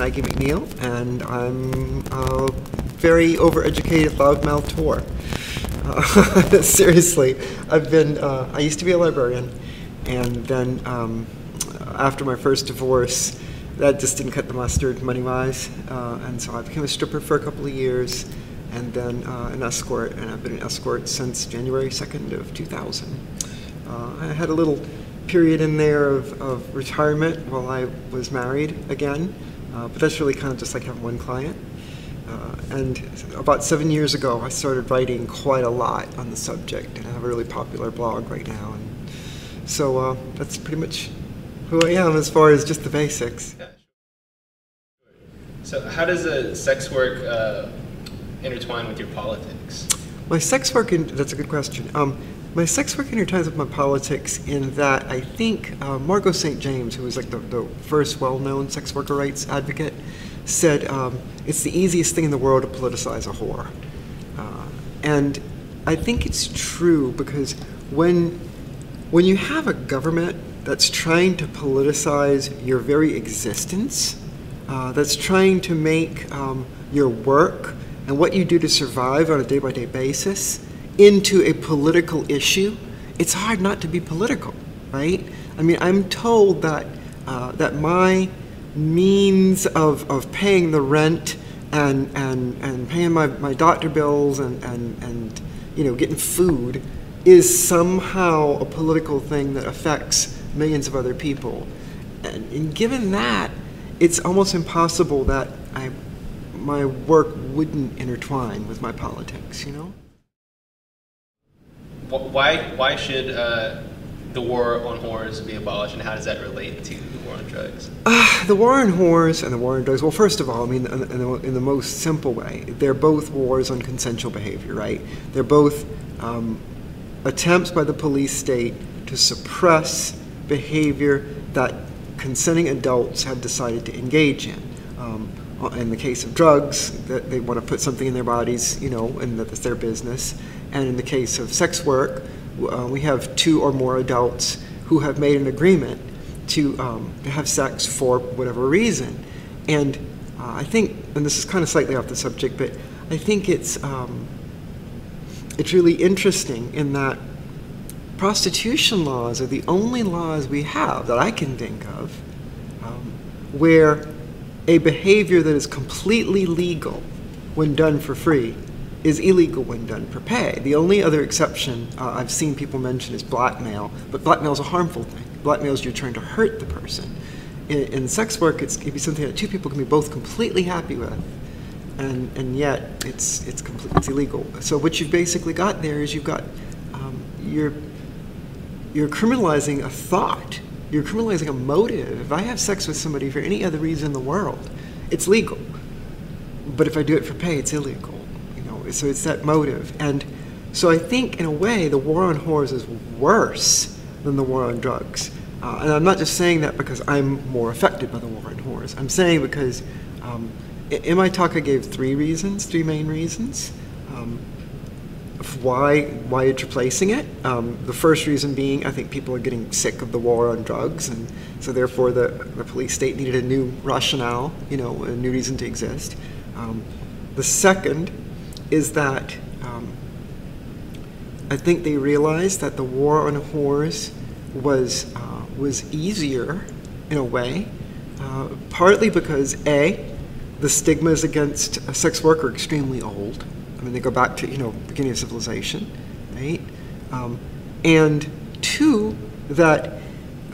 Maggie McNeill, and I'm a very overeducated loudmouth whore. Uh, seriously, I've been, uh, I used to be a librarian, and then um, after my first divorce, that just didn't cut the mustard money wise, uh, and so I became a stripper for a couple of years, and then uh, an escort, and I've been an escort since January 2nd of 2000. Uh, I had a little period in there of, of retirement while I was married again, uh, but that's really kind of just like having one client. Uh, and about seven years ago, I started writing quite a lot on the subject, and I have a really popular blog right now. And so uh, that's pretty much who I am as far as just the basics. So, how does the sex work uh, intertwine with your politics? My sex work, in, that's a good question. Um, my sex work intertwines with my politics in that I think uh, Margot St. James, who was like the, the first well known sex worker rights advocate, said um, it's the easiest thing in the world to politicize a whore. Uh, and I think it's true because when, when you have a government that's trying to politicize your very existence, uh, that's trying to make um, your work and what you do to survive on a day by day basis into a political issue, it's hard not to be political, right? I mean, I'm told that, uh, that my means of, of paying the rent and, and, and paying my, my doctor bills and, and, and you know, getting food is somehow a political thing that affects millions of other people. And, and given that, it's almost impossible that I, my work wouldn't intertwine with my politics, you know? Why why should uh, the war on whores be abolished, and how does that relate to the war on drugs? Uh, the war on whores and the war on drugs. Well, first of all, I mean, in the, in the most simple way, they're both wars on consensual behavior, right? They're both um, attempts by the police state to suppress behavior that consenting adults have decided to engage in. Um, in the case of drugs, that they want to put something in their bodies, you know, and that it's their business. And in the case of sex work, uh, we have two or more adults who have made an agreement to, um, have sex for whatever reason. And uh, I think, and this is kind of slightly off the subject, but I think it's, um, it's really interesting in that prostitution laws are the only laws we have that I can think of um, where a behavior that is completely legal when done for free is illegal when done for pay. The only other exception uh, I've seen people mention is blackmail, but blackmail is a harmful thing. Blackmail is you're trying to hurt the person. In, in sex work, it's, it can be something that two people can be both completely happy with, and, and yet it's, it's, complete, it's illegal. So what you've basically got there is you've got, um, you're, you're criminalizing a thought. You're criminalizing a motive. If I have sex with somebody for any other reason in the world, it's legal. But if I do it for pay, it's illegal so it's that motive. And so I think, in a way, the war on whores is worse than the war on drugs. Uh, and I'm not just saying that because I'm more affected by the war on whores. I'm saying because um, in my talk I gave three reasons, three main reasons. Um, why why it's replacing it. Um, the first reason being, I think people are getting sick of the war on drugs, and so therefore the, the police state needed a new rationale, you know, a new reason to exist. Um, the second is that um, I think they realized that the war on whores was uh, was easier in a way, uh, partly because a the stigmas against a sex work are extremely old. I mean, they go back to you know beginning of civilization, right? Um, and two, that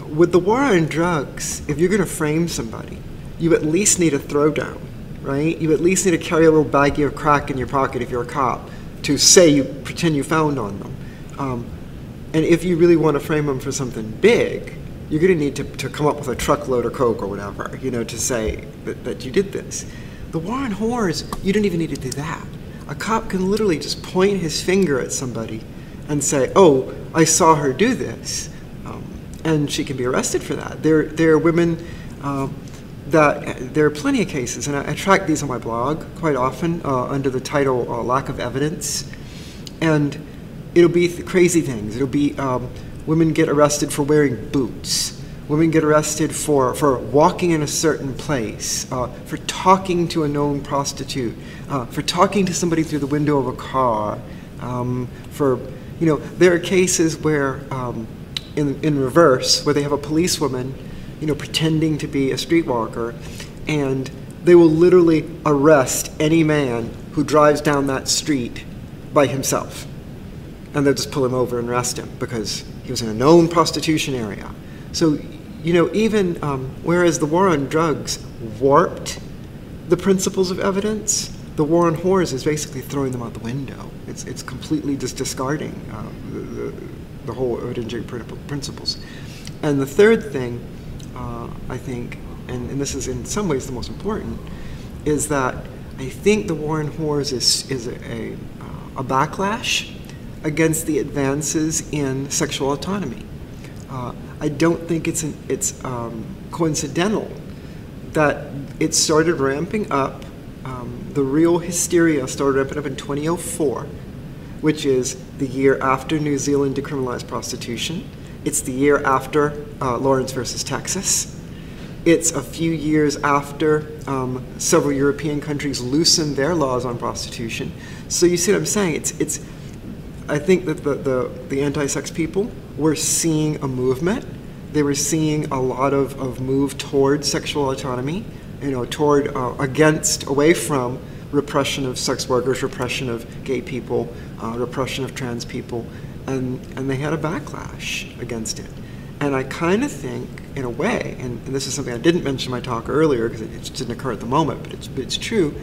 with the war on drugs, if you're going to frame somebody, you at least need a throwdown right? You at least need to carry a little baggie of crack in your pocket if you're a cop to say you pretend you found on them. Um, and if you really want to frame them for something big, you're going to need to, to come up with a truckload of coke or whatever, you know, to say that, that you did this. The war on whores, you don't even need to do that. A cop can literally just point his finger at somebody and say, "Oh, I saw her do this," um, and she can be arrested for that. There, there are women. Uh, that there are plenty of cases, and I, I track these on my blog quite often uh, under the title uh, Lack of Evidence. And it'll be th- crazy things. It'll be um, women get arrested for wearing boots, women get arrested for, for walking in a certain place, uh, for talking to a known prostitute, uh, for talking to somebody through the window of a car, um, for, you know, there are cases where, um, in, in reverse, where they have a policewoman, you know, pretending to be a streetwalker, and they will literally arrest any man who drives down that street by himself. And they'll just pull him over and arrest him because he was in a known prostitution area. So, you know, even um, whereas the war on drugs warped the principles of evidence, the war on whores is basically throwing them out the window. It's, it's completely just discarding uh, the, the, the, whole evidentiary principles. And the third thing, uh, I think, and, and this is in some ways the most important, is that I think the war on whores is, is a, a, a backlash against the advances in sexual autonomy. Uh, I don't think it's, an, it's um, coincidental that it started ramping up. Um, the real hysteria started ramping up in 2004, which is the year after New Zealand decriminalized prostitution. It's the year after uh, Lawrence versus Texas. It's a few years after um, several European countries loosened their laws on prostitution. So you see what I'm saying? It's, it's, I think that the, the, the anti-sex people were seeing a movement. They were seeing a lot of, of move towards sexual autonomy, you know, toward, uh, against, away from repression of sex workers, repression of gay people, uh, repression of trans people, and, and they had a backlash against it. And I kind of think, in a way, and, and, this is something I didn't mention in my talk earlier because it, it, didn't occur at the moment, but it's, it's true.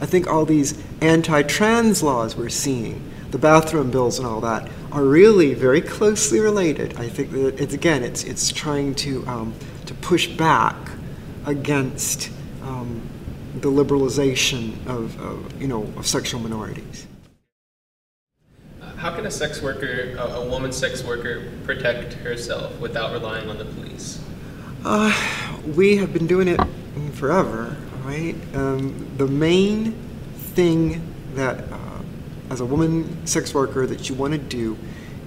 I think all these anti trans laws we're seeing, the bathroom bills and all that, are really very closely related. I think that it's, again, it's, it's trying to, um, to push back against um, the liberalization of, of, you know, of sexual minorities. How can a sex worker, a, a woman sex worker, protect herself without relying on the police? Uh, we have been doing it forever, right? Um, the main thing that, uh, as a woman sex worker, that you want to do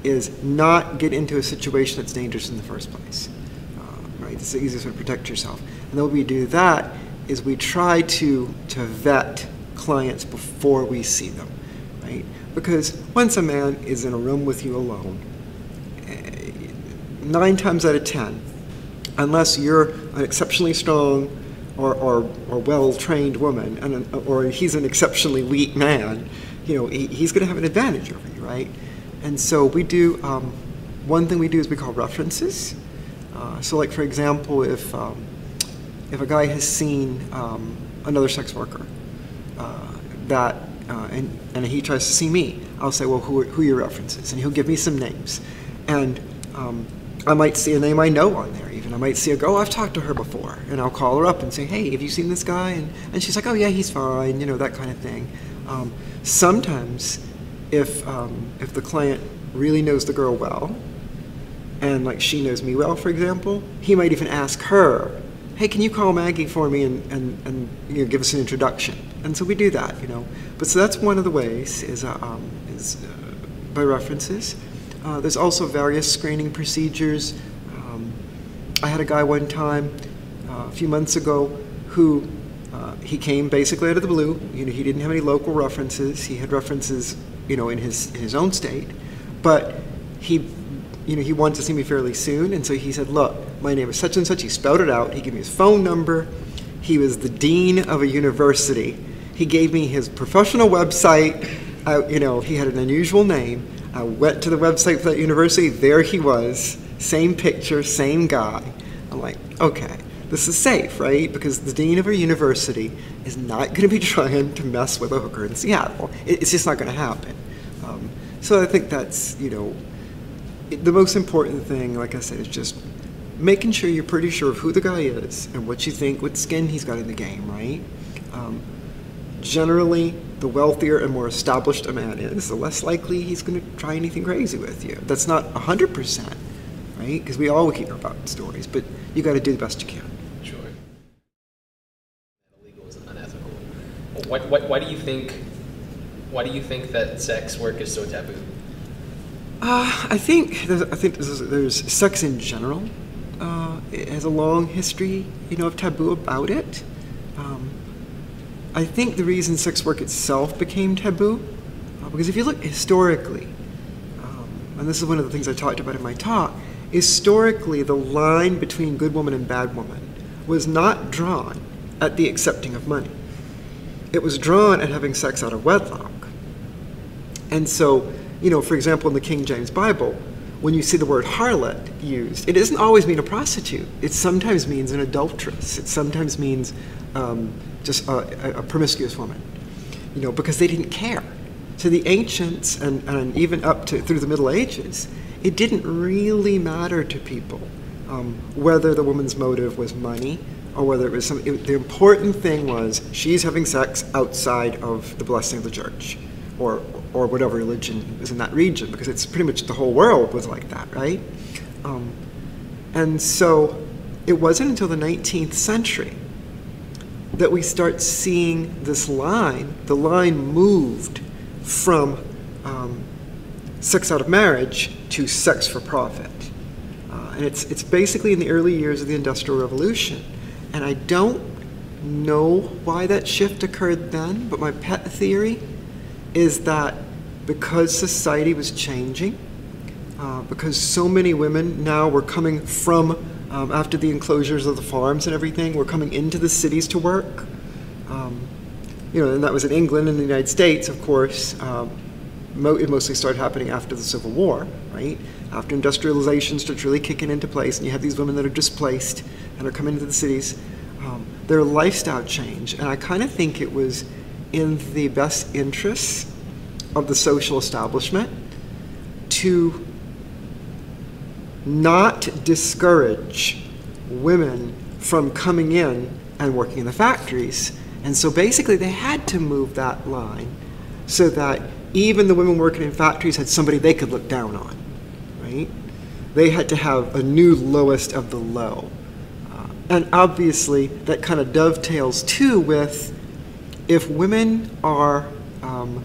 is not get into a situation that's dangerous in the first place. Uh, right? It's the easiest way to protect yourself. And the way we do that is we try to to vet clients before we see them, right? Because once a man is in a room with you alone, eh, nine times out of ten, unless you're an exceptionally strong or, or, or well-trained woman, and an, or he's an exceptionally weak man, you know, he, he's going to have an advantage over you, right? And so we do, um, one thing we do is we call references. Uh, so like, for example, if, um, if a guy has seen um, another sex worker uh, that uh, and, and he tries to see me, I'll say, well, who are, who are your references? And he'll give me some names. And um, I might see a name I know on there even. I might see a oh, I've talked to her before. And I'll call her up and say, hey, have you seen this guy? And, and she's like, oh, yeah, he's fine, you know, that kind of thing. Um, sometimes, if, um, if the client really knows the girl well, and like she knows me well, for example, he might even ask her, hey, can you call Maggie for me and, and, and you know, give us an introduction? And so we do that, you know. But so that's one of the ways is, uh, um, is uh, by references. Uh, there's also various screening procedures. Um, I had a guy one time uh, a few months ago who uh, he came basically out of the blue. You know, he didn't have any local references. He had references, you know, in his in his own state, but he you know, he wanted to see me fairly soon, and so he said, look, my name is such and such. He spelled it out. He gave me his phone number. He was the dean of a university. He gave me his professional website. I, you know, he had an unusual name. I went to the website for that university. There he was. Same picture, same guy. I'm like, okay, this is safe, right? Because the dean of a university is not going to be trying to mess with a hooker in Seattle. It's just not going to happen. Um, so I think that's, you know, the most important thing, like I said, is just making sure you're pretty sure of who the guy is and what you think, what skin he's got in the game, right? Um, generally, the wealthier and more established a man is, the less likely he's going to try anything crazy with you. That's not 100%, right? Because we all hear about stories, but you got to do the best you can. Sure. Illegal is unethical. Why, why, why do you think? Why do you think that sex work is so taboo? Uh, I think there's, I think there's, there's sex in general uh, it has a long history, you know, of taboo about it. I think the reason sex work itself became taboo, uh, because if you look historically, um, and this is one of the things I talked about in my talk, historically the line between good woman and bad woman was not drawn at the accepting of money. It was drawn at having sex out of wedlock. And so, you know, for example, in the King James Bible, when you see the word harlot used, it doesn't always mean a prostitute. It sometimes means an adulteress. It sometimes means um, just a, a, promiscuous woman, you know, because they didn't care. To the ancients and, and even up to through the Middle Ages, it didn't really matter to people um, whether the woman's motive was money or whether it was some. It, the important thing was she's having sex outside of the blessing of the church, or or whatever religion is in that region, because it's pretty much the whole world was like that, right? Um, and so it wasn't until the 19th century that we start seeing this line, the line moved from um, sex out of marriage to sex for profit. Uh, and it's, it's basically in the early years of the Industrial Revolution. And I don't know why that shift occurred then, but my pet theory is that because society was changing, uh, because so many women now were coming from, um, after the enclosures of the farms and everything, we were coming into the cities to work. Um, you know, and that was in England and the United States, of course. Um, mo- it mostly started happening after the Civil War, right? After industrialization starts really kicking into place, and you have these women that are displaced and are coming into the cities. Um, their lifestyle change, and I kind of think it was in the best interests of the social establishment to not discourage women from coming in and working in the factories. And so basically, they had to move that line so that even the women working in factories had somebody they could look down on, right? They had to have a new lowest of the low. Uh, and obviously, that kind of dovetails too with if women are um,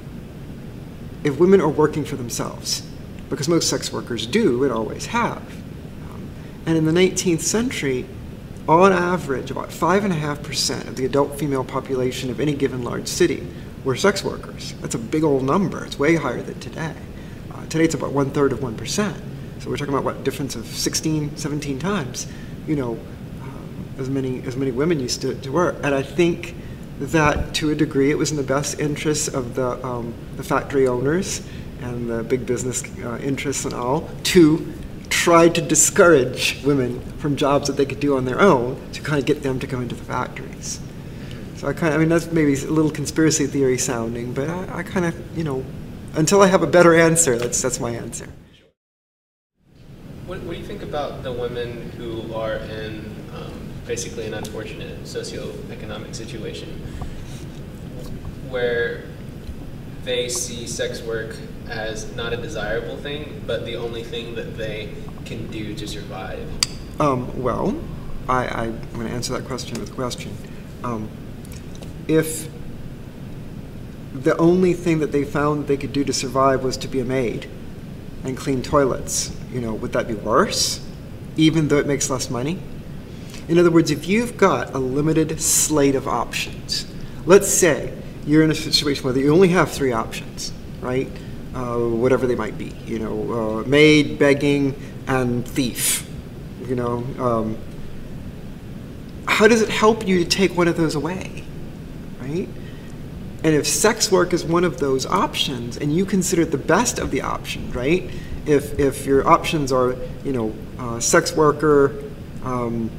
if women are working for themselves, because most sex workers do and always have. Um, and in the 19th century, on average, about 5.5% of the adult female population of any given large city were sex workers. That's a big old number. It's way higher than today. Uh, today it's about one third of 1%. So we're talking about what difference of 16, 17 times, you know, um, as many as many women used to, to work. And I think that to a degree it was in the best interests of the, um, the factory owners and the big business uh, interests and all to try to discourage women from jobs that they could do on their own to kind of get them to come into the factories. So I kind of, I mean, that's maybe a little conspiracy theory sounding, but I, I kind of, you know, until I have a better answer, that's, that's my answer. What, what do you think about the women who are in basically an unfortunate socioeconomic situation where they see sex work as not a desirable thing, but the only thing that they can do to survive? Um, well, I, I, am going to answer that question with a question. Um, if the only thing that they found they could do to survive was to be a maid and clean toilets, you know, would that be worse, even though it makes less money? In other words, if you've got a limited slate of options, let's say you're in a situation where you only have three options, right? Uh, whatever they might be, you know, uh, maid, begging, and thief, you know. Um, how does it help you to take one of those away, right? And if sex work is one of those options, and you consider it the best of the options, right? If if your options are, you know, uh, sex worker, um,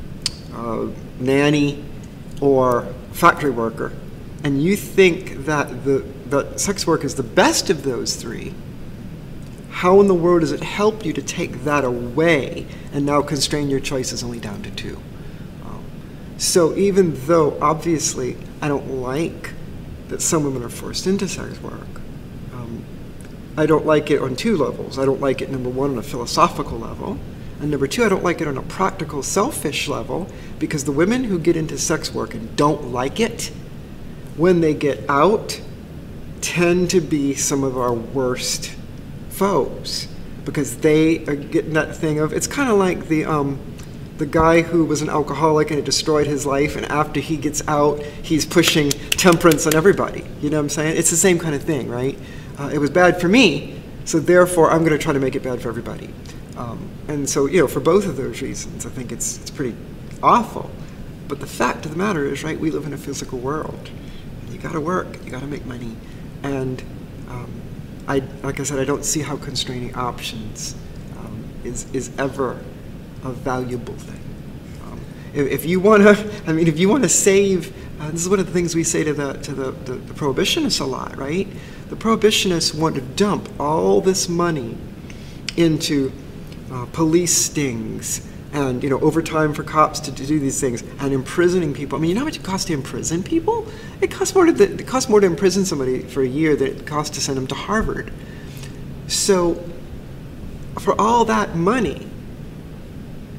uh, nanny, or factory worker, and you think that the that sex work is the best of those three, how in the world does it help you to take that away and now constrain your choices only down to two? Um, so even though obviously I don't like that some women are forced into sex work, um, I don't like it on two levels. I don't like it number one on a philosophical level, and number two, I don't like it on a practical, selfish level because the women who get into sex work and don't like it, when they get out, tend to be some of our worst foes because they are getting that thing of it's kind of like the um, the the guy who was an alcoholic and it destroyed his life, and after he gets out, he's pushing temperance on everybody. You know what I'm saying? It's the same kind of thing, right? Uh, it was bad for me, so therefore I'm going to try to make it bad for everybody. Um, and so, you know, for both of those reasons, I think it's, it's pretty awful. But the fact of the matter is, right, we live in a physical world. You got to work, you got to make money. And um, I, like I said, I don't see how constraining options um, is, is ever a valuable thing. Um, if, if, you want to, I mean, if you want to save, uh, this is one of the things we say to the to the, the, the prohibitionists a lot, right? The prohibitionists want to dump all this money into uh, police stings and you know overtime for cops to, do these things and imprisoning people. I mean, you know how much it costs to imprison people? It costs more to it costs more to imprison somebody for a year than it costs to send them to Harvard. So, for all that money,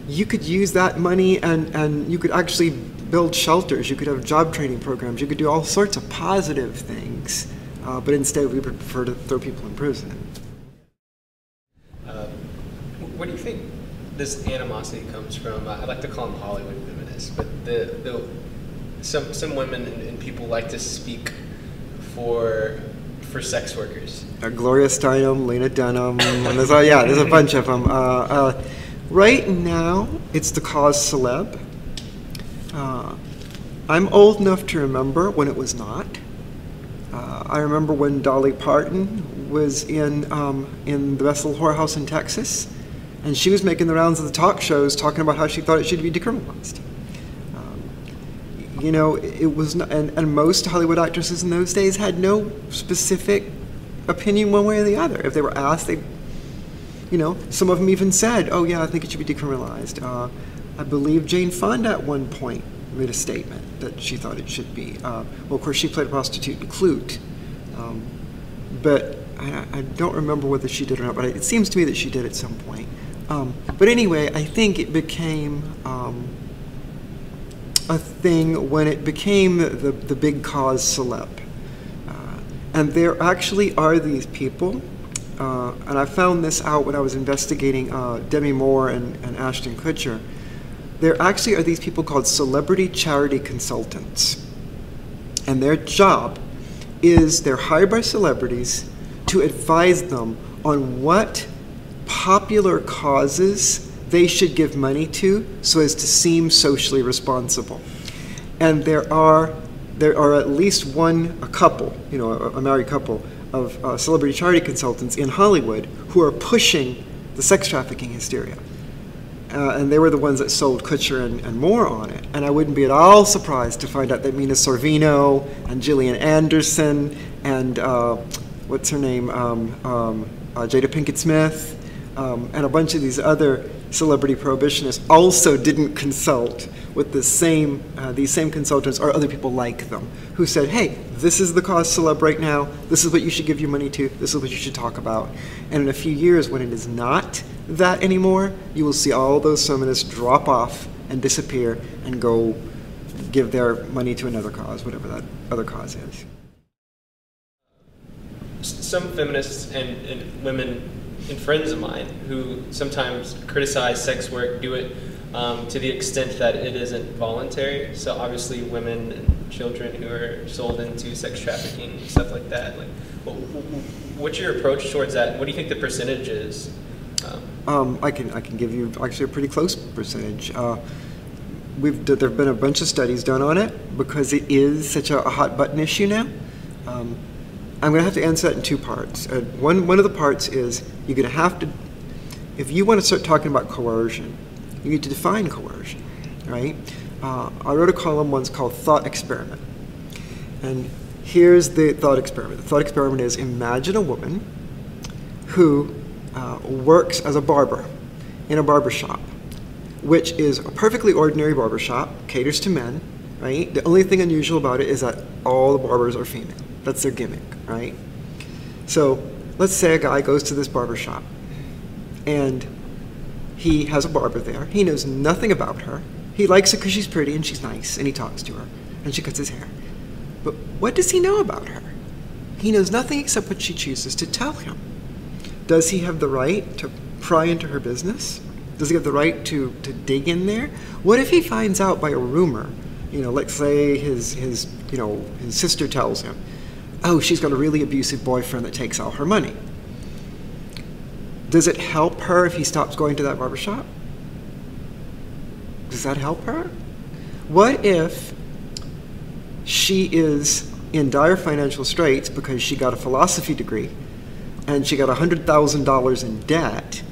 you could use that money and, and you could actually build shelters, you could have job training programs, you could do all sorts of positive things, uh, but instead we prefer to throw people in prison. Um, what do you think this animosity comes from? I like to call them Hollywood feminists, but the, the some, some women and, and people like to speak for for sex workers. Uh, Gloria Steinem, Lena Dunham, and there's, uh, yeah, there's a bunch of them. Uh, uh Right now, it's the cause celeb. Uh, I'm old enough to remember when it was not. Uh, I remember when Dolly Parton was in um, in the Little Whorehouse in Texas, and she was making the rounds of the talk shows talking about how she thought it should be decriminalized. Um, you know, it was, not, and, and most Hollywood actresses in those days had no specific opinion one way or the other. If they were asked, they you know, some of them even said, oh, yeah, I think it should be decriminalized. Uh, I believe Jane Fonda at one point made a statement that she thought it should be. Uh, well, of course, she played a prostitute in Klute. Um, but I, I, don't remember whether she did or not, but it seems to me that she did at some point. Um, but anyway, I think it became um, a thing when it became the, the big cause celeb. Uh, and there actually are these people uh, and I found this out when I was investigating uh, Demi Moore and, and Ashton Kutcher. There actually are these people called celebrity charity consultants. And their job is they're hired by celebrities to advise them on what popular causes they should give money to so as to seem socially responsible. And there are there are at least one a couple, you know, a, a married couple of uh, celebrity charity consultants in Hollywood who are pushing the sex trafficking hysteria. Uh, and they were the ones that sold Kutcher and, and Moore on it. And I wouldn't be at all surprised to find out that Mira Sorvino and Gillian Anderson and uh, what's her name, um, um, uh, Jada Pinkett Smith, um, and a bunch of these other celebrity prohibitionists also didn't consult with the same, uh, these same consultants or other people like them who said, hey, this is the cause celeb right now, this is what you should give your money to, this is what you should talk about. And in a few years, when it is not that anymore, you will see all those feminists drop off and disappear and go give their money to another cause, whatever that other cause is. Some feminists and, and women and friends of mine who sometimes criticize sex work do it um, to the extent that it isn't voluntary. So obviously, women and children who are sold into sex trafficking, and stuff like that. Like, what's your approach towards that? What do you think the percentage is? Um, um, I can I can give you actually a pretty close percentage. Uh, we've there have been a bunch of studies done on it because it is such a, a hot button issue now. I'm going to have to answer that in two parts. Uh, one one of the parts is you're going to have to, if you want to start talking about coercion, you need to define coercion, right? Uh, I wrote a column once called Thought Experiment. And here's the thought experiment. The thought experiment is imagine a woman who uh, works as a barber in a barber shop, which is a perfectly ordinary barber shop, caters to men, right? The only thing unusual about it is that all the barbers are female. That's their gimmick, right? So let's say a guy goes to this barber shop and he has a barber there. He knows nothing about her. He likes her because she's pretty and she's nice, and he talks to her, and she cuts his hair. But what does he know about her? He knows nothing except what she chooses to tell him. Does he have the right to pry into her business? Does he have the right to, to dig in there? What if he finds out by a rumor? You know, let's say his, his, you know, his sister tells him, oh, she's got a really abusive boyfriend that takes all her money. Does it help her if he stops going to that barbershop? Does that help her? What if she is in dire financial straits because she got a philosophy degree and she got $100,000 in debt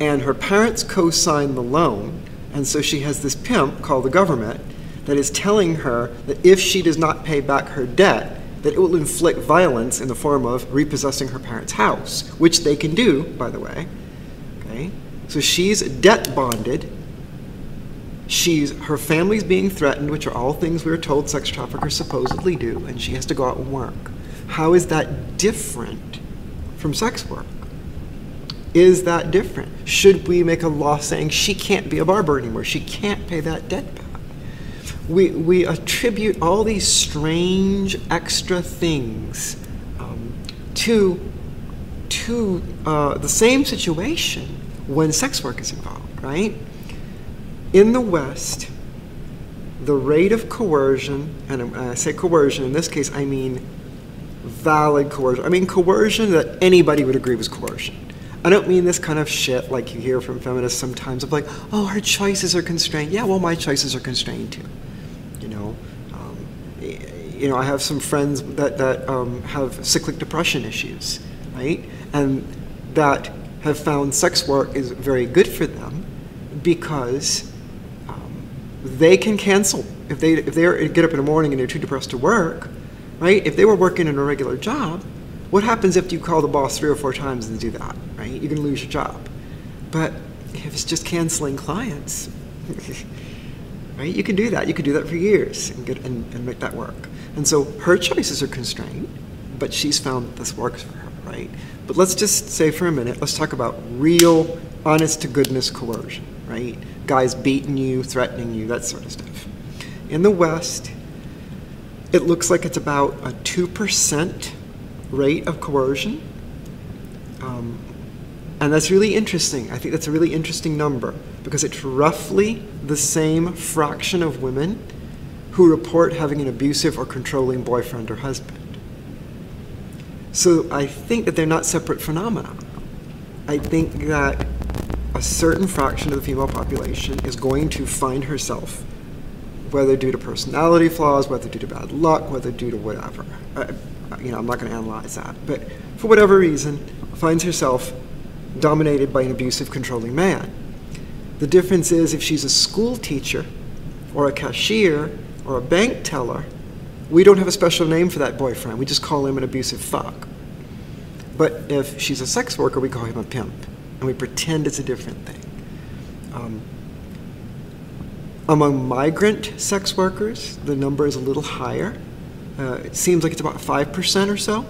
and her parents co signed the loan, and so she has this pimp called the government that is telling her that if she does not pay back her debt, that it will inflict violence in the form of repossessing her parents' house, which they can do, by the way. Okay? So she's debt bonded. She's her family's being threatened, which are all things we are told sex traffickers supposedly do, and she has to go out and work. How is that different from sex work? Is that different? Should we make a law saying she can't be a barber anymore? She can't pay that debt. We, we attribute all these strange extra things um, to, to uh, the same situation when sex work is involved, right? In the West, the rate of coercion, and I say coercion, in this case I mean valid coercion. I mean coercion that anybody would agree was coercion. I don't mean this kind of shit like you hear from feminists sometimes of like, oh, her choices are constrained. Yeah, well, my choices are constrained too. You know, I have some friends that that um, have cyclic depression issues, right, and that have found sex work is very good for them because um, they can cancel if they if they get up in the morning and they're too depressed to work, right? If they were working in a regular job, what happens if you call the boss three or four times and do that, right? You're going to lose your job. But if it's just canceling clients, right? You can do that. You can do that for years and, get, and, and make that work. And so her choices are constrained, but she's found that this works for her, right? But let's just say for a minute, let's talk about real, honest to goodness coercion, right? Guys beating you, threatening you, that sort of stuff. In the West, it looks like it's about a 2% rate of coercion. Um, and that's really interesting. I think that's a really interesting number because it's roughly the same fraction of women who report having an abusive or controlling boyfriend or husband. So I think that they're not separate phenomena. I think that a certain fraction of the female population is going to find herself, whether due to personality flaws, whether due to bad luck, whether due to whatever. Uh, you know, I'm not going to analyze that, but for whatever reason, finds herself dominated by an abusive, controlling man. The difference is if she's a school teacher or a cashier or a bank teller, we don't have a special name for that boyfriend. We just call him an abusive fuck. But if she's a sex worker, we call him a pimp, and we pretend it's a different thing. Um, among migrant sex workers, the number is a little higher. Uh, it seems like it's about 5% or so.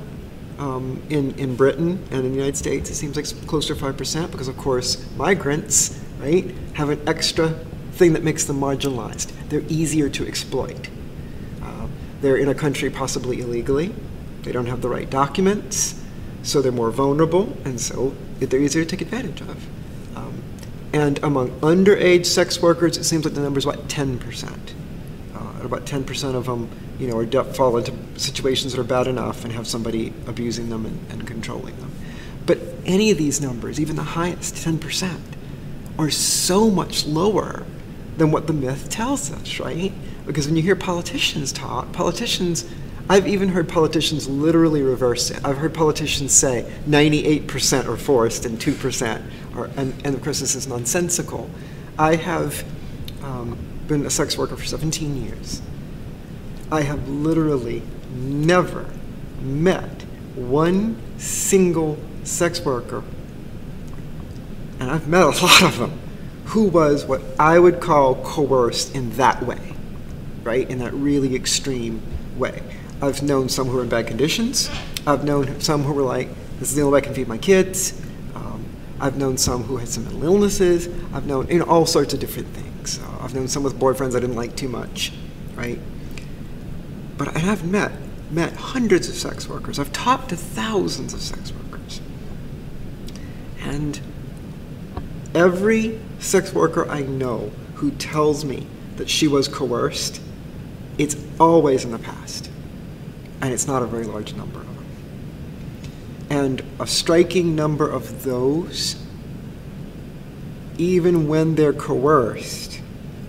Um, in, in Britain and in the United States, it seems like it's closer to 5% because, of course, migrants, right, have an extra thing that makes them marginalized. They're easier to exploit. Uh, they're in a country possibly illegally. They don't have the right documents, so they're more vulnerable, and so they're easier to take advantage of. Um, and among underage sex workers, it seems like the number is what, 10%. Uh, about 10% of them you know, or fall into situations that are bad enough and have somebody abusing them and, and controlling them. But any of these numbers, even the highest, 10%, are so much lower than what the myth tells us, right? Because when you hear politicians talk, politicians, I've even heard politicians literally reverse it. I've heard politicians say 98% are forced and 2% are, and, and of course this is nonsensical. I have um, been a sex worker for 17 years. I have literally never met one single sex worker, and I've met a lot of them, who was what I would call coerced in that way, right? In that really extreme way. I've known some who were in bad conditions. I've known some who were like, this is the only way I can feed my kids. Um, I've known some who had some mental illnesses. I've known you know, all sorts of different things. Uh, I've known some with boyfriends I didn't like too much, right? But and I've met met hundreds of sex workers. I've talked to thousands of sex workers. And every sex worker I know who tells me that she was coerced, it's always in the past. And it's not a very large number of them. And a striking number of those, even when they're coerced,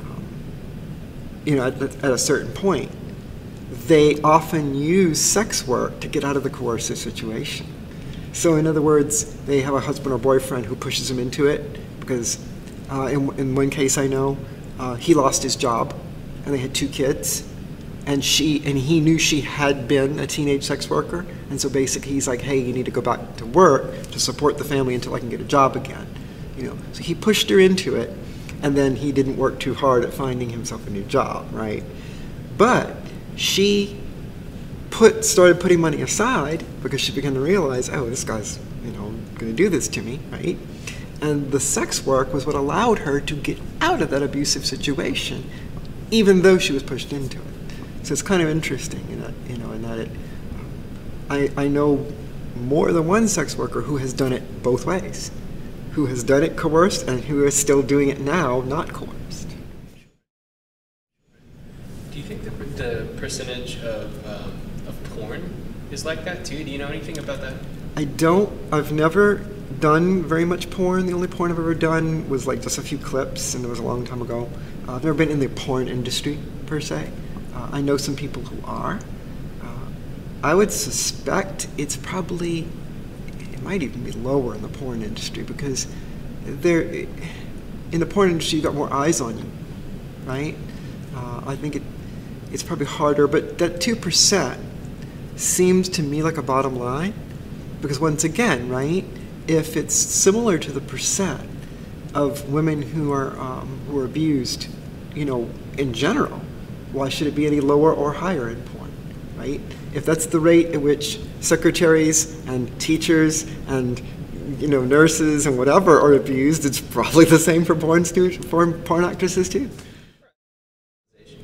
um, you know, at, at a certain point, they often use sex work to get out of the coercive situation. So, in other words, they have a husband or boyfriend who pushes them into it because, uh, in, in one case I know, uh, he lost his job and they had two kids. And she and he knew she had been a teenage sex worker, and so basically he's like, "Hey, you need to go back to work to support the family until I can get a job again." You know, so he pushed her into it, and then he didn't work too hard at finding himself a new job, right? But she put started putting money aside because she began to realize, oh, this guy's you know going to do this to me, right? And the sex work was what allowed her to get out of that abusive situation, even though she was pushed into it. So it's kind of interesting in that, you know, in that it, I, I know more than one sex worker who has done it both ways, who has done it coerced and who is still doing it now not coerced. Do you think the, the percentage of, um, porn is like that too? Do you know anything about that? I don't, I've never done very much porn. The only porn I've ever done was like just a few clips, and it was a long time ago. Uh, I've never been in the porn industry per se. Uh, I know some people who are. Uh, I would suspect it's probably, it might even be lower in the porn industry because there, in the porn industry, you've got more eyes on you, right? Uh, I think it, it's probably harder, but that 2% seems to me like a bottom line because once again, right, if it's similar to the percent of women who are, um, who are abused, you know, in general, why should it be any lower or higher in porn, right? If that's the rate at which secretaries and teachers and you know nurses and whatever are abused, it's probably the same for porn stu- for porn actresses too.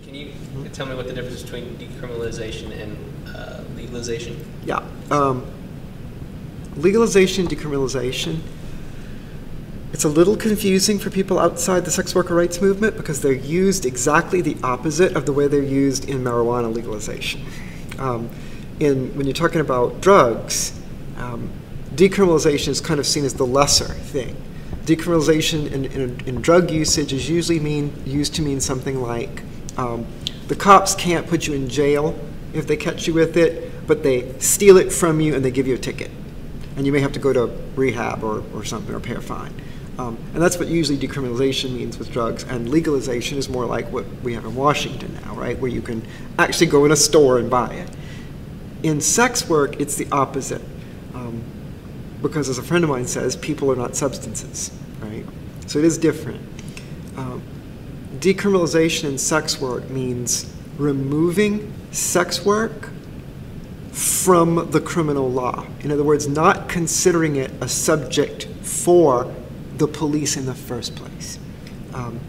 Can you tell me what the difference between decriminalization and legalization? Yeah. Um, legalization, decriminalization. It's a little confusing for people outside the sex worker rights movement because they're used exactly the opposite of the way they're used in marijuana legalization. Um, in, when you're talking about drugs, um, decriminalization is kind of seen as the lesser thing. Decriminalization in, in, in drug usage is usually mean, used to mean something like um, the cops can't put you in jail if they catch you with it, but they steal it from you and they give you a ticket. And you may have to go to rehab or, or something or pay a fine. Um, and that's what usually decriminalization means with drugs. And legalization is more like what we have in Washington now, right? Where you can actually go in a store and buy it. In sex work, it's the opposite. Um, because as a friend of mine says, people are not substances, right? So it is different. Um, decriminalization in sex work means removing sex work from the criminal law. In other words, not considering it a subject for the police in the first place. Um,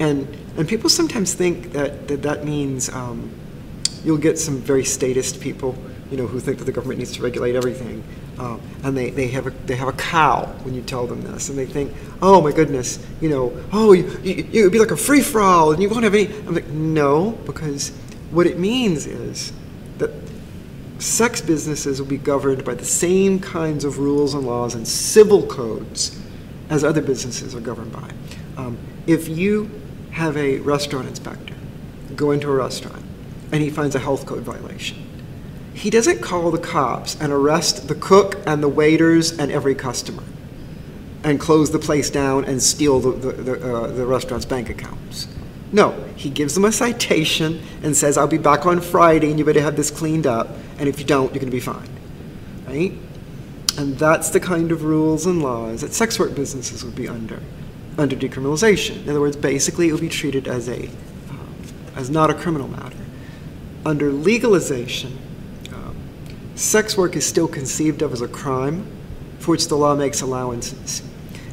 and, and people sometimes think that that, that means um, you'll get some very statist people, you know, who think that the government needs to regulate everything. Um, and they, they, have a, they have a cow when you tell them this. And they think, oh my goodness, you know, oh, you, you, you would be like a free for all and you won't have any. I'm like, no, because what it means is sex businesses will be governed by the same kinds of rules and laws and civil codes as other businesses are governed by. Um, if you have a restaurant inspector go into a restaurant and he finds a health code violation, he doesn't call the cops and arrest the cook and the waiters and every customer and close the place down and steal the, the, the, uh, the restaurant's bank accounts. No, he gives them a citation and says, I'll be back on Friday and you better have this cleaned up, and if you don't, you're going to be fine. Right? And that's the kind of rules and laws that sex work businesses would be under, under decriminalization. In other words, basically, it would be treated as a, um, as not a criminal matter. Under legalization, um, sex work is still conceived of as a crime for which the law makes allowances.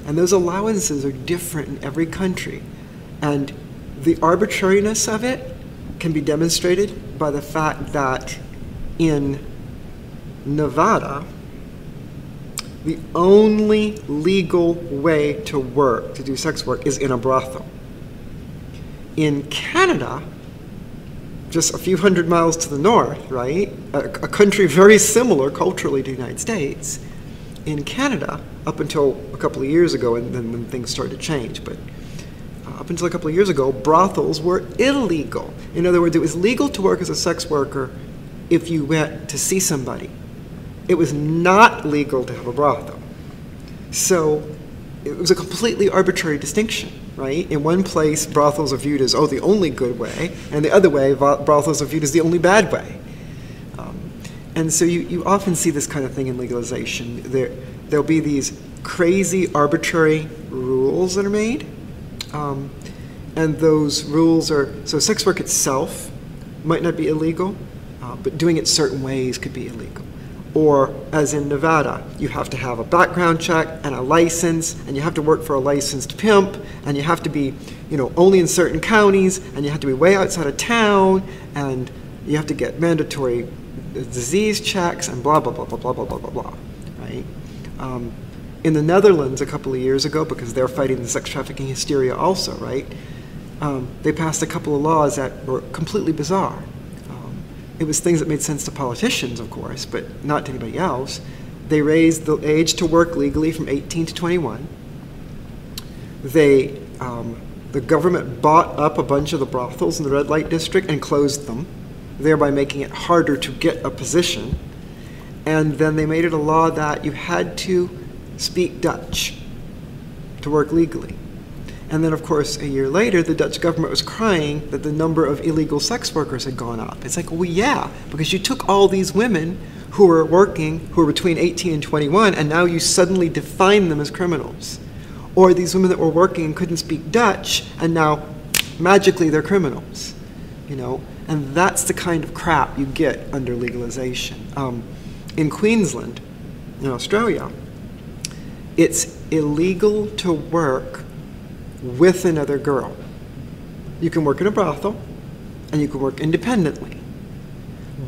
And those allowances are different in every country. And the arbitrariness of it can be demonstrated by the fact that in Nevada, the only legal way to work, to do sex work, is in a brothel. In Canada, just a few hundred miles to the north, right? A, a, country very similar culturally to the United States. In Canada, up until a couple of years ago, and then when things started to change, but uh, up until a couple of years ago, brothels were illegal. In other words, it was legal to work as a sex worker if you went to see somebody. It was not legal to have a brothel. So it was a completely arbitrary distinction right? In one place, brothels are viewed as, oh, the only good way, and the other way, brothels are viewed as the only bad way. Um, and so you, you often see this kind of thing in legalization. There, there'll be these crazy, arbitrary rules that are made. Um, and those rules are so sex work itself might not be illegal, uh, but doing it certain ways could be illegal. Or, as in Nevada, you have to have a background check and a license, and you have to work for a licensed pimp, and you have to be, you know, only in certain counties, and you have to be way outside of town, and you have to get mandatory disease checks, and blah, blah, blah, blah, blah, blah, blah, blah, blah, right? Um, in the Netherlands a couple of years ago, because they're fighting the sex trafficking hysteria also, right? Um, they passed a couple of laws that were completely bizarre it was things that made sense to politicians, of course, but not to anybody else. They raised the age to work legally from 18 to 21. They, um, the government bought up a bunch of the brothels in the red light district and closed them, thereby making it harder to get a position. And then they made it a law that you had to speak Dutch to work legally. And then, of course, a year later, the Dutch government was crying that the number of illegal sex workers had gone up. It's like, well, yeah, because you took all these women who were working, who were between 18 and 21, and now you suddenly define them as criminals. Or these women that were working and couldn't speak Dutch, and now magically they're criminals. You know, and that's the kind of crap you get under legalization. Um, in Queensland, in Australia, it's illegal to work with another girl. You can work in a brothel and you can work independently.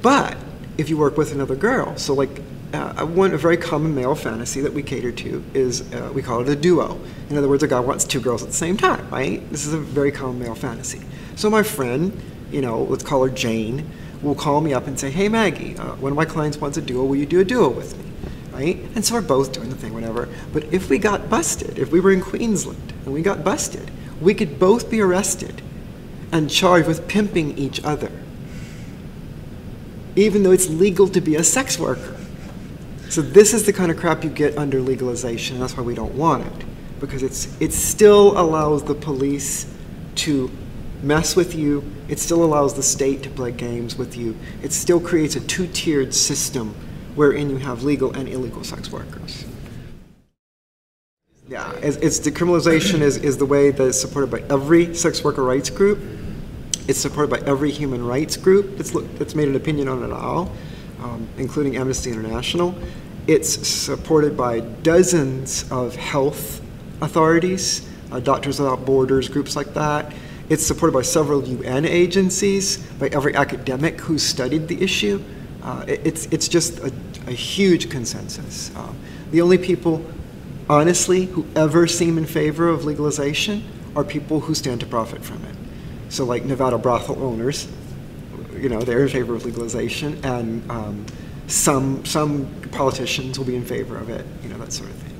But if you work with another girl, so like uh, one a very common male fantasy that we cater to is uh, we call it a duo. In other words, a guy wants two girls at the same time, right? This is a very common male fantasy. So my friend, you know, let's call her Jane, will call me up and say, "Hey Maggie, uh, one of my clients wants a duo. Will you do a duo with me?" Right? And so we're both doing the thing, whatever. But if we got busted, if we were in Queensland and we got busted, we could both be arrested and charged with pimping each other, even though it's legal to be a sex worker. So this is the kind of crap you get under legalization. That's why we don't want it, because it's it still allows the police to mess with you. It still allows the state to play games with you. It still creates a two-tiered system wherein you have legal and illegal sex workers. Yeah, it's, it's decriminalization is, is the way that is supported by every sex worker rights group. It's supported by every human rights group that's, that's made an opinion on it all, um, including Amnesty International. It's supported by dozens of health authorities, uh, Doctors Without Borders, groups like that. It's supported by several UN agencies, by every academic who's studied the issue. Uh, it, it's, it's just a, a huge consensus. Uh, the only people honestly, who ever seem in favor of legalization are people who stand to profit from it. So, like Nevada brothel owners, you know, they're in favor of legalization, and um, some some politicians will be in favor of it, you know, that sort of thing.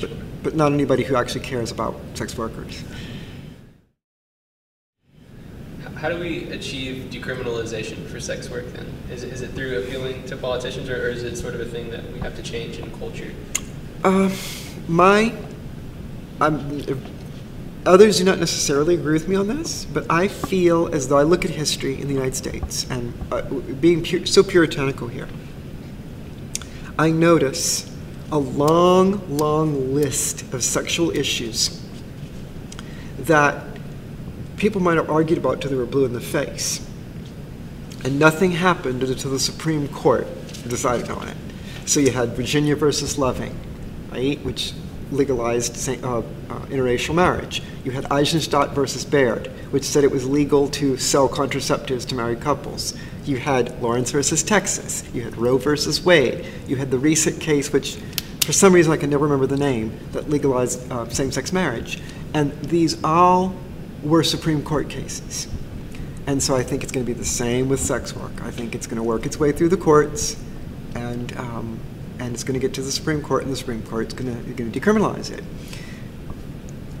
But, but not anybody who actually cares about sex workers. How do we achieve decriminalization for sex work then? Is, is it through appealing to politicians, or, or is it sort of a thing that we have to change in culture? Uh, my, others do not necessarily agree with me on this, but I feel as though I look at history in the United States and uh, being pure, so puritanical here, I notice a long, long list of sexual issues that people might have argued about till they were blue in the face. And nothing happened until the Supreme Court decided on it. So you had Virginia versus Loving, right, which legalized uh, uh, interracial marriage. You had Eisenstadt versus Baird, which said it was legal to sell contraceptives to married couples. You had Lawrence versus Texas. You had Roe versus Wade. You had the recent case, which for some reason I can never remember the name, that legalized uh, same-sex marriage. And these all were Supreme Court cases. And so I think it's going to be the same with sex work. I think it's going to work its way through the courts, and um, and it's going to get to the Supreme Court, and the Supreme Court's going to going to decriminalize it.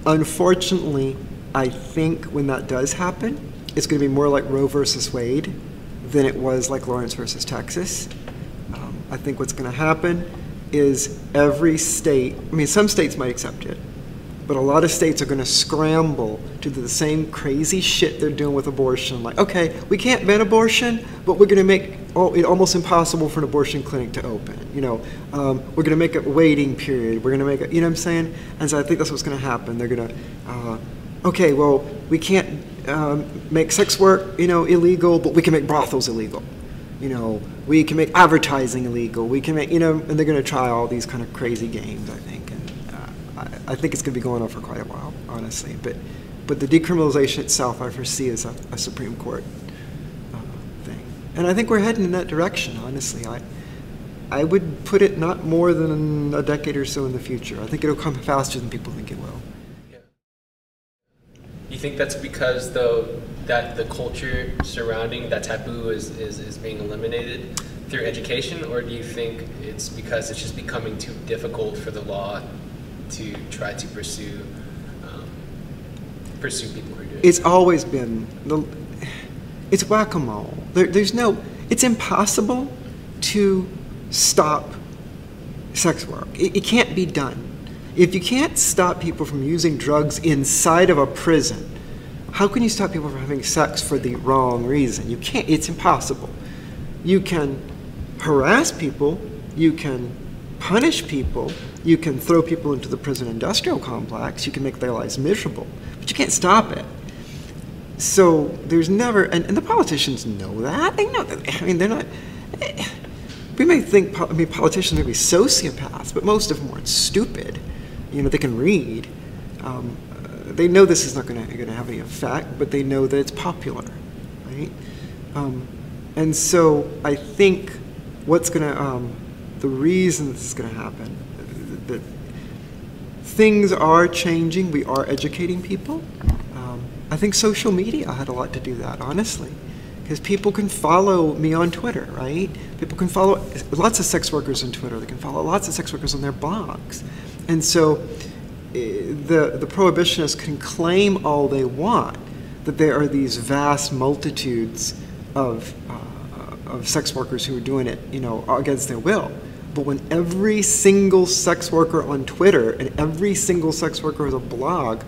Unfortunately, I think when that does happen, it's going to be more like Roe versus Wade than it was like Lawrence versus Texas. Um, I think what's going to happen is every state, I mean, some states might accept it, but a lot of states are going to scramble to do the same crazy shit they're doing with abortion. Like, okay, we can't ban abortion, but we're going to make it almost impossible for an abortion clinic to open. You know, um, we're going to make a waiting period. We're going to make a, you know what I'm saying? And so I think that's what's going to happen. They're going to, uh, okay, well, we can't um, make sex work, you know, illegal, but we can make brothels illegal. You know, we can make advertising illegal. We can make, you know, and they're going to try all these kind of crazy games, I think. And uh, I, I, think it's going to be going on for quite a while, honestly. But, but the decriminalization itself, I foresee as a, a Supreme Court. And I think we're heading in that direction, honestly. I, I would put it not more than a decade or so in the future. I think it'll come faster than people think it will. Yeah. You think that's because though that the culture surrounding that taboo is, is, is being eliminated through education, or do you think it's because it's just becoming too difficult for the law to try to pursue um, pursue people who do doing? It's always been the it's whack-a-mole. There, there's no. It's impossible to stop sex work. It, it can't be done. If you can't stop people from using drugs inside of a prison, how can you stop people from having sex for the wrong reason? You can't, it's impossible. You can harass people, you can punish people, you can throw people into the prison industrial complex, you can make their lives miserable, but you can't stop it. So there's never, and, and the politicians know that. They know that. I mean, they're not. We may think, I mean, politicians may be sociopaths, but most of them aren't stupid you know, they can read. Um, they know this is not going to have any effect, but they know that it's popular, right? Um, and so I think what's going to, um, the reason this is going to happen, that things are changing, we are educating people. I think social media had a lot to do that, honestly. Because people can follow me on Twitter, right? People can follow lots of sex workers on Twitter. They can follow lots of sex workers on their blogs. And so eh, the, the prohibitionists can claim all they want that there are these vast multitudes of, uh, of sex workers who are doing it, you know, against their will. But when every single sex worker on Twitter and every single sex worker has a blog,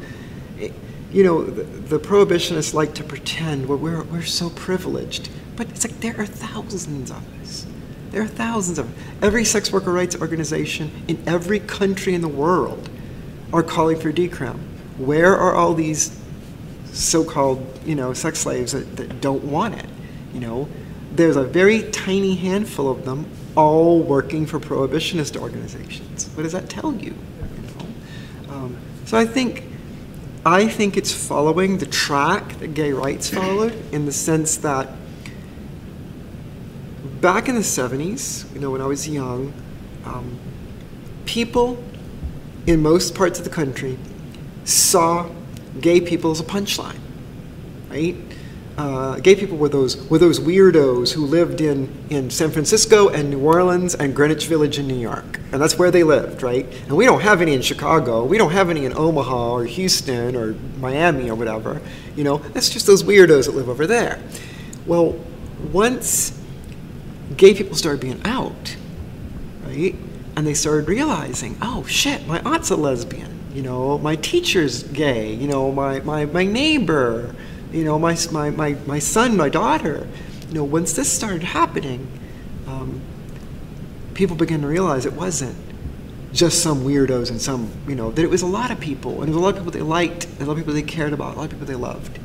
you know, the, the, prohibitionists like to pretend well, we're, we're so privileged. But it's like there are thousands of us. There are thousands of. Every sex worker rights organization in every country in the world are calling for decrim. Where are all these so-called, you know, sex slaves that, that don't want it? You know, there's a very tiny handful of them all working for prohibitionist organizations. What does that tell you? you know? um, so I think I think it's following the track that gay rights followed in the sense that back in the 70s, you know, when I was young, um, people in most parts of the country saw gay people as a punchline, right? Uh, gay people were those were those weirdos who lived in, in San Francisco and New Orleans and Greenwich Village in New York, and that's where they lived, right? And we don't have any in Chicago, we don't have any in Omaha or Houston or Miami or whatever, you know. That's just those weirdos that live over there. Well, once gay people started being out, right? And they started realizing, oh shit, my aunt's a lesbian, you know, my teacher's gay, you know, my, my, my neighbor, you know, my, my, my, my son, my daughter. You know, once this started happening, um, people began to realize it wasn't just some weirdos and some, you know, that it was a lot of people, and it was a lot of people they liked, a lot of people they cared about, a lot of people they loved.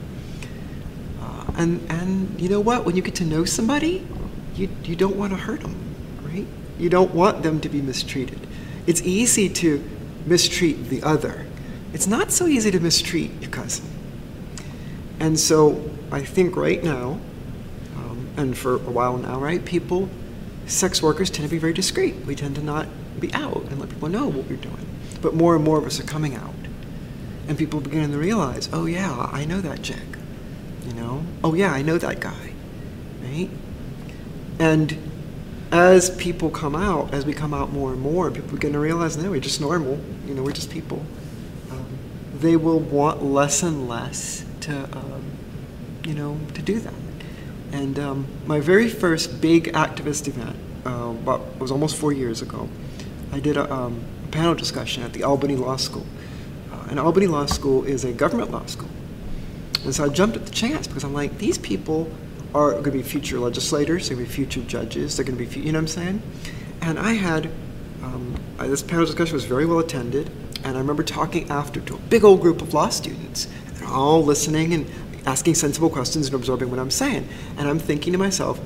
Uh, and, and you know what? When you get to know somebody, you, you don't want to hurt them, right? You don't want them to be mistreated. It's easy to mistreat the other. It's not so easy to mistreat your cousin. And so I think right now, um, and for a while now, right, people, sex workers tend to be very discreet. We tend to not be out and let people know what we're doing. But more and more of us are coming out. And people beginning to realize, oh yeah, I know that chick. You know? Oh yeah, I know that guy. Right? And as people come out, as we come out more and more, people begin to realize, no, we're just normal. You know, we're just people. Um, they will want less and less to, um, you know, to do that. And um, my very first big activist event, uh, was almost four years ago. I did a, um, a panel discussion at the Albany Law School. Uh, and Albany Law School is a government law school. And so I jumped at the chance because I'm like, these people are going to be future legislators, they're going to be future judges, they're going to be, you know what I'm saying? And I had, um, I, this panel discussion was very well attended, and I remember talking after to a big old group of law students, all listening and asking sensible questions and absorbing what I'm saying. And I'm thinking to myself,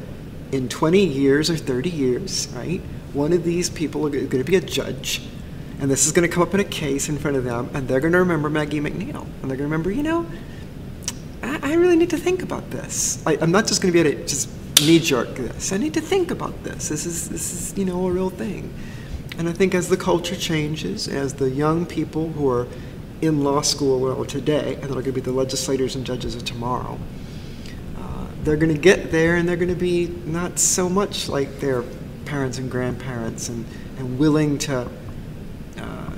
in 20 years or 30 years, right, one of these people are going to be a judge, and this is going to come up in a case in front of them, and they're going to remember Maggie McNeill, and they're going to remember, you know, I, I really need to think about this. I, I'm not just going to be able to just knee jerk this. I need to think about this. This is this is you know a real thing. And I think as the culture changes, as the young people who are in law school well, today, and that are going to be the legislators and judges of tomorrow, uh, they're going to get there and they're going to be not so much like their parents and grandparents and, and willing to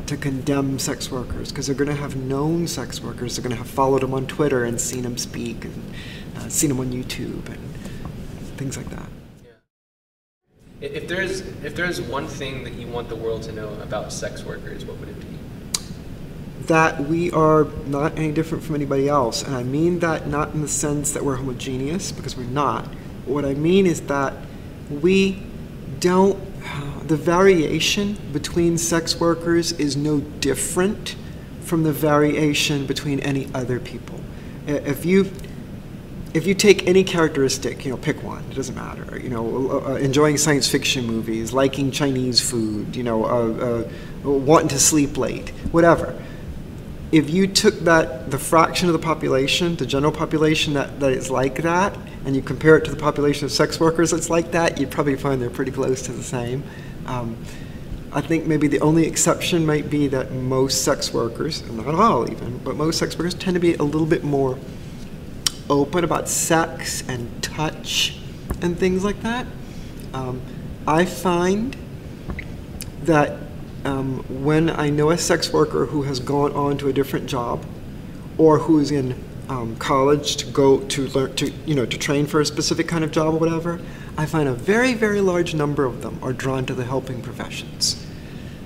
to condemn sex workers because they're going to have known sex workers. They're going to have followed them on Twitter and seen them speak and uh, seen them on YouTube and things like that. Yeah. If there's if there's one thing that you want the world to know about sex workers, what would it be? That we are not any different from anybody else, and I mean that not in the sense that we're homogeneous because we're not. What I mean is that we don't the variation between sex workers is no different from the variation between any other people. If you if you take any characteristic, you know, pick one. It doesn't matter. You know, uh, uh, enjoying science fiction movies, liking Chinese food, you know, uh, uh, wanting to sleep late, whatever. If you took that the fraction of the population, the general population that, that is like that, and you compare it to the population of sex workers that's like that, you'd probably find they're pretty close to the same. Um, I think maybe the only exception might be that most sex workers, not all even, but most sex workers tend to be a little bit more open about sex and touch and things like that. Um, I find that um, when I know a sex worker who has gone on to a different job or who's in um, college to go to learn to you know to train for a specific kind of job or whatever, I find a very, very large number of them are drawn to the helping professions.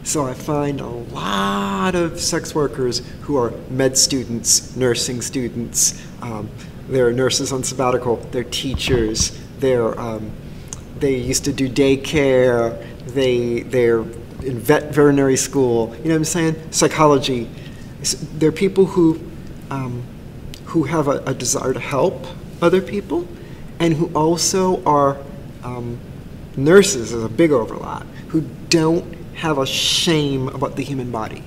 So I find a lot of sex workers who are med students, nursing students, um, they're nurses on sabbatical, they're teachers, they're, um, they used to do daycare, they, they're in vet veterinary school, you know what I'm saying? Psychology. There are people who, um, who have a, a desire to help other people and who also are um, nurses is a big overlap who don't have a shame about the human body.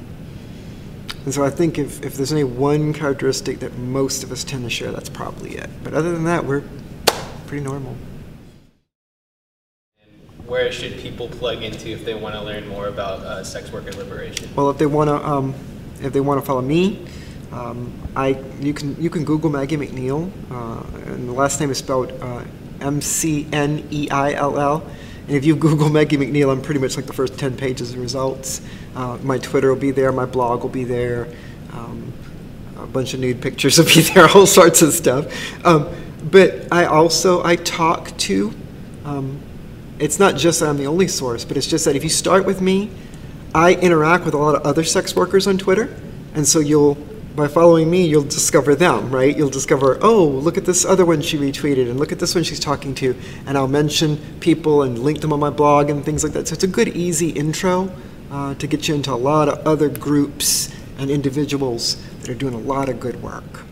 And so I think if, if there's only one characteristic that most of us tend to share, that's probably it. But other than that, we're pretty normal. Where should people plug into if they want to learn more about uh, sex worker liberation? Well, if they want to, um, if they want to follow me, um, I you can you can Google Maggie McNeill, uh, and the last name is spelled uh, M C N E I L L. And if you Google Maggie McNeill, I'm pretty much like the first 10 pages of results. Uh, my Twitter will be there, my blog will be there, um, a bunch of nude pictures will be there, all sorts of stuff. Um, but I also, I talk to, um, it's not just that I'm the only source, but it's just that if you start with me, I interact with a lot of other sex workers on Twitter, and so you'll by following me, you'll discover them, right? You'll discover, oh, look at this other one she retweeted, and look at this one she's talking to, and I'll mention people and link them on my blog and things like that. So it's a good, easy intro uh, to get you into a lot of other groups and individuals that are doing a lot of good work.